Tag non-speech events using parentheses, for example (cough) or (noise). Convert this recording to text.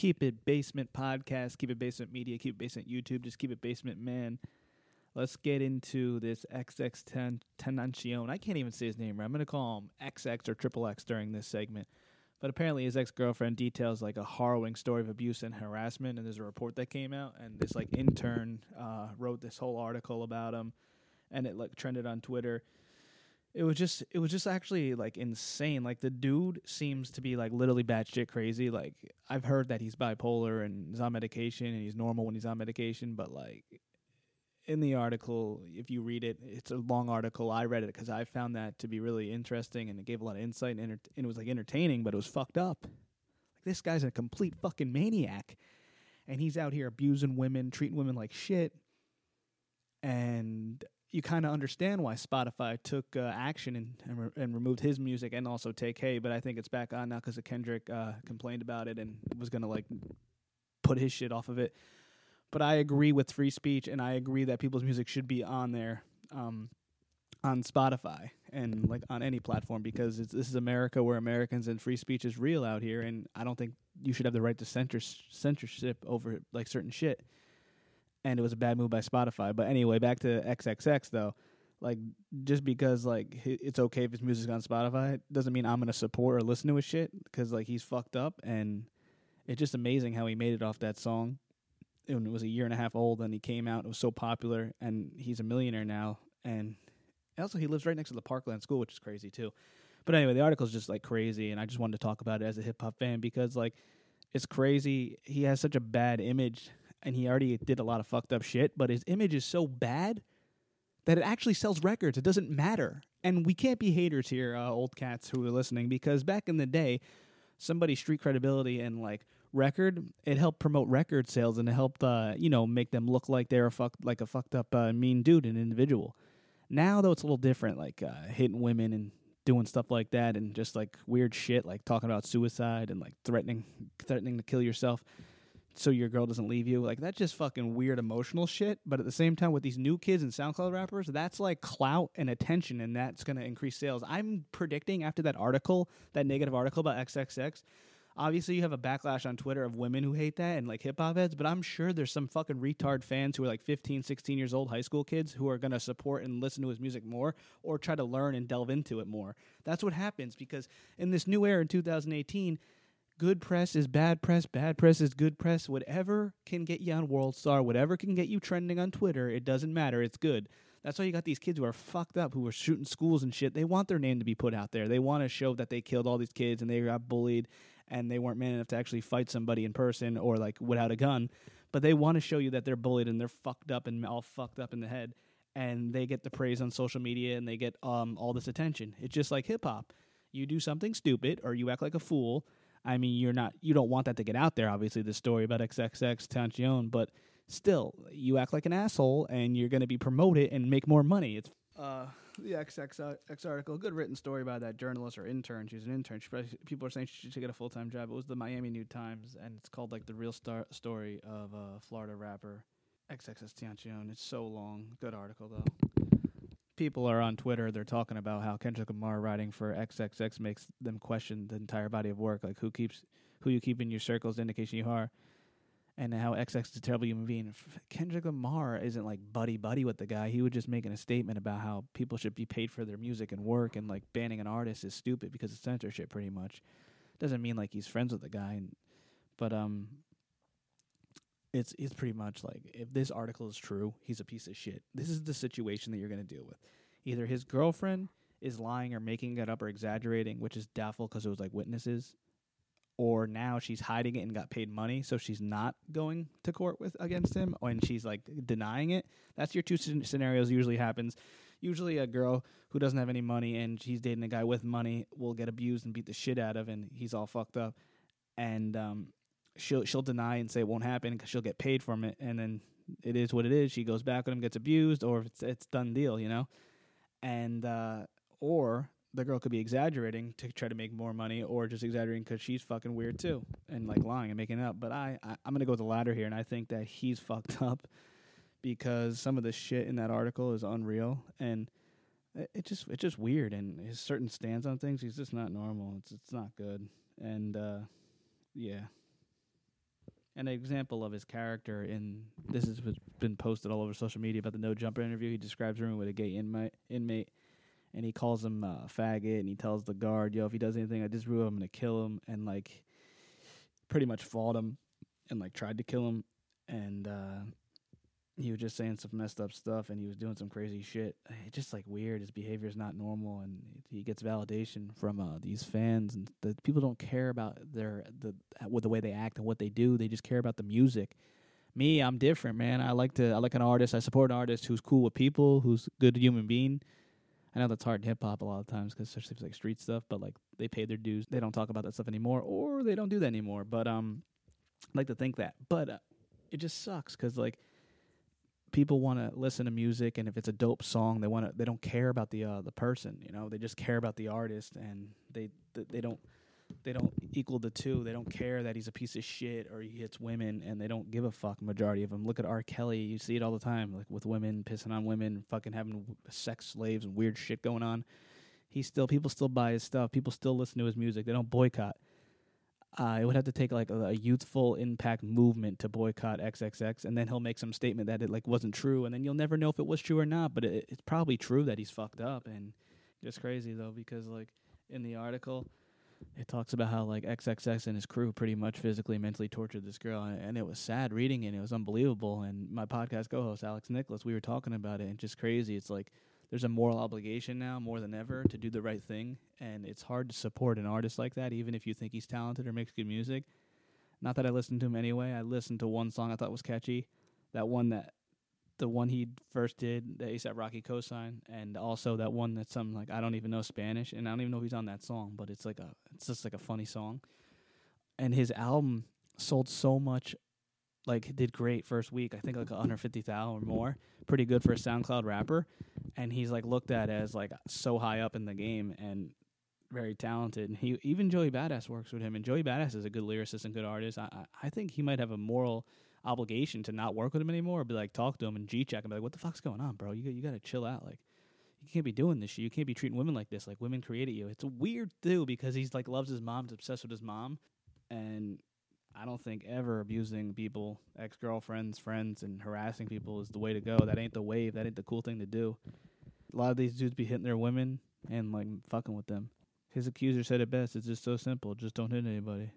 Keep It Basement podcast, Keep It Basement Media, Keep It Basement YouTube, just Keep It Basement Man. Let's get into this XX Tenancion. I can't even say his name right. I'm going to call him XX or Triple X during this segment. But apparently, his ex girlfriend details like a harrowing story of abuse and harassment. And there's a report that came out, and this like intern uh, wrote this whole article about him, and it like trended on Twitter it was just it was just actually like insane. Like the dude seems to be like literally batshit crazy. Like I've heard that he's bipolar and is on medication and he's normal when he's on medication, but like in the article, if you read it, it's a long article. I read it because I found that to be really interesting and it gave a lot of insight and, enter- and it was like entertaining, but it was fucked up. Like this guy's a complete fucking maniac, and he's out here abusing women, treating women like shit, and you kind of understand why Spotify took uh, action and and, re- and, removed his music and also Take Hey, but I think it's back on now because Kendrick uh, complained about it and was gonna like put his shit off of it. But I agree with free speech, and I agree that people's music should be on there, um, on Spotify and like on any platform because this is America where Americans and free speech is real out here, and I don't think you should have the right to censor censorship over like certain shit and it was a bad move by Spotify. But anyway, back to XXX though. Like just because like it's okay if his music's on Spotify doesn't mean I'm gonna support or listen to his shit because like he's fucked up and it's just amazing how he made it off that song. When it was a year and a half old and he came out, it was so popular and he's a millionaire now. And also he lives right next to the Parkland School, which is crazy too. But anyway, the article is just like crazy, and I just wanted to talk about it as a hip hop fan because like it's crazy. He has such a bad image and he already did a lot of fucked up shit, but his image is so bad that it actually sells records. It doesn't matter. And we can't be haters here, uh, old cats who are listening, because back in the day, somebody's street credibility and like record, it helped promote record sales and it helped, uh, you know, make them look like they're a fucked, like a fucked up, uh, mean dude, an individual. Now though, it's a little different, like uh, hitting women and doing stuff like that, and just like weird shit, like talking about suicide and like threatening, threatening to kill yourself so your girl doesn't leave you. Like that's just fucking weird emotional shit. But at the same time, with these new kids and SoundCloud rappers, that's like clout and attention, and that's to increase sales. I'm predicting after that article, that negative article about XXX. Obviously, you have a backlash on Twitter of women who hate that and like hip hop heads, but I'm sure there's some fucking retard fans who are like 15, 16 years old, high school kids who are going to support and listen to his music more or try to learn and delve into it more. That's what happens because in this new era in 2018, good press is bad press, bad press is good press. Whatever can get you on World Star, whatever can get you trending on Twitter, it doesn't matter. It's good. That's why you got these kids who are fucked up, who are shooting schools and shit. They want their name to be put out there. They want to show that they killed all these kids and they got bullied and they weren't man enough to actually fight somebody in person or like without a gun. But they want to show you that they're bullied and they're fucked up and all fucked up in the head. And they get the praise on social media and they get um, all this attention. It's just like hip hop. You do something stupid or you act like a fool I mean, you're not you don't want that to get out there. Obviously, the story about XXXTentacion, but still, you act like an asshole, and you're going to be promoted and make more money. It's uh, the XX X article, good written story about that journalist or intern. She's an intern. She people are saying she should get a full time job. It was the Miami New Times, and it's called like the real star story of a Florida rapper XXXTentacion. It's so long. Good article though people are on Twitter, they're talking about how Kendrick Lamar writing for XXX makes them question the entire body of work, like who keeps who you keep in your circles, the indication you are, and how XX is a terrible human being. Kendrick Lamar isn't like buddy buddy with the guy. He was just making a statement about how people should be paid for their music and work, and like banning an artist is stupid because it's censorship, pretty much. Doesn't mean like he's friends with the guy, and, but um, it's it's pretty much like if this article is true, he's a piece of shit. This is the situation that you're going to deal with. Either his girlfriend is lying or making it up or exaggerating, which is doubtful because it was like witnesses, or now she's hiding it and got paid money, so she's not going to court with against him, and she's like denying it. That's your two scenarios. Usually happens. Usually, a girl who doesn't have any money and she's dating a guy with money will get abused and beat the shit out of, and he's all fucked up. And um, she'll she'll deny and say it won't happen because she'll get paid from it, and then it is what it is. She goes back with him, gets abused, or it's it's done deal, you know, and uh, or the girl could be exaggerating to try to make more money, or just exaggerating because she's fucking weird too, and like lying and making it up. But I, I I'm gonna go with the latter here, and I think that he's (laughs) fucked up because some of the shit in that article is unreal, and it, it just it's just weird, and his certain stance on things, he's just not normal. It's it's not good, and uh, yeah. An example of his character in this has been posted all over social media about the no jumper interview. He describes rooming with a gay inmate, inmate, and he calls him a faggot, and he tells the guard, "Yo, if he does anything, I just rule I'm gonna kill him," and like pretty much fought him and like tried to kill him, and uh, he was just saying some messed up stuff, and he was doing some crazy shit. It's just like weird. His behavior is not normal, and he gets validation from uh, these fans, and the people don't care about their the with the way they act and what they do. They just care about the music. Me, I'm different, man. I like to I like an artist. I support an artist who's cool with people, who's a good human being I know that's hard in hip hop a lot of times because especially if like street stuff, but like they pay their dues. They don't talk about that stuff anymore, or they don't do that anymore. But um, I like to think that. But uh, it just sucks because like people want to listen to music, and if it's a dope song, they want to. They don't care about the uh, the person. You know, they just care about the artist, and they they don't they don't equal the two. They don't care that he's a piece of shit or he hits women, and they don't give a fuck. Majority of them. Look at R. Kelly. You see it all the time, like with women pissing on women, fucking having sex slaves and weird shit going on. He still people still buy his stuff. People still listen to his music. They don't boycott. Uh, it would have to take like a, a, youthful impact movement to boycott XXX, and then he'll make some statement that it like wasn't true, and then you'll never know if it was true or not. But it, it's probably true that he's fucked up, and just crazy though because like in the article it talks about how like XXX and his crew pretty much physically mentally tortured this girl, and it was sad reading it. It was unbelievable. And my podcast co-host Alex Nicholas, we were talking about it, and just crazy. It's like there's a moral obligation now more than ever to do the right thing, and it's hard to support an artist like that, even if you think he's talented or makes good music. Not that I listened to him anyway. I listened to one song I thought was catchy, that one that the one he first did, the ASAP Rocky cosign, and also that one that's something like I don't even know Spanish, and I don't even know he's on that song, but it's like a it's just like a funny song. And his album sold so much, like did great first week. I think like 150,000 (laughs) or more, pretty good for a SoundCloud rapper. And he's like looked at as like so high up in the game and very talented. And he even Joey Badass works with him, and Joey Badass is a good lyricist and good artist. I I think he might have a moral obligation to not work with him anymore. Or be like, talk to him and G check and be like, what the fuck's going on, bro? You you got to chill out. Like, you can't be doing this shit. You can't be treating women like this. Like, women created you. It's a weird too because he's like loves his mom, he's obsessed with his mom, and I don't think ever abusing people, ex girlfriends, friends, and harassing people is the way to go. That ain't the wave. That ain't the cool thing to do. A lot of these dudes be hitting their women and like fucking with them. His accuser said it best. It's just so simple. Just don't hit anybody.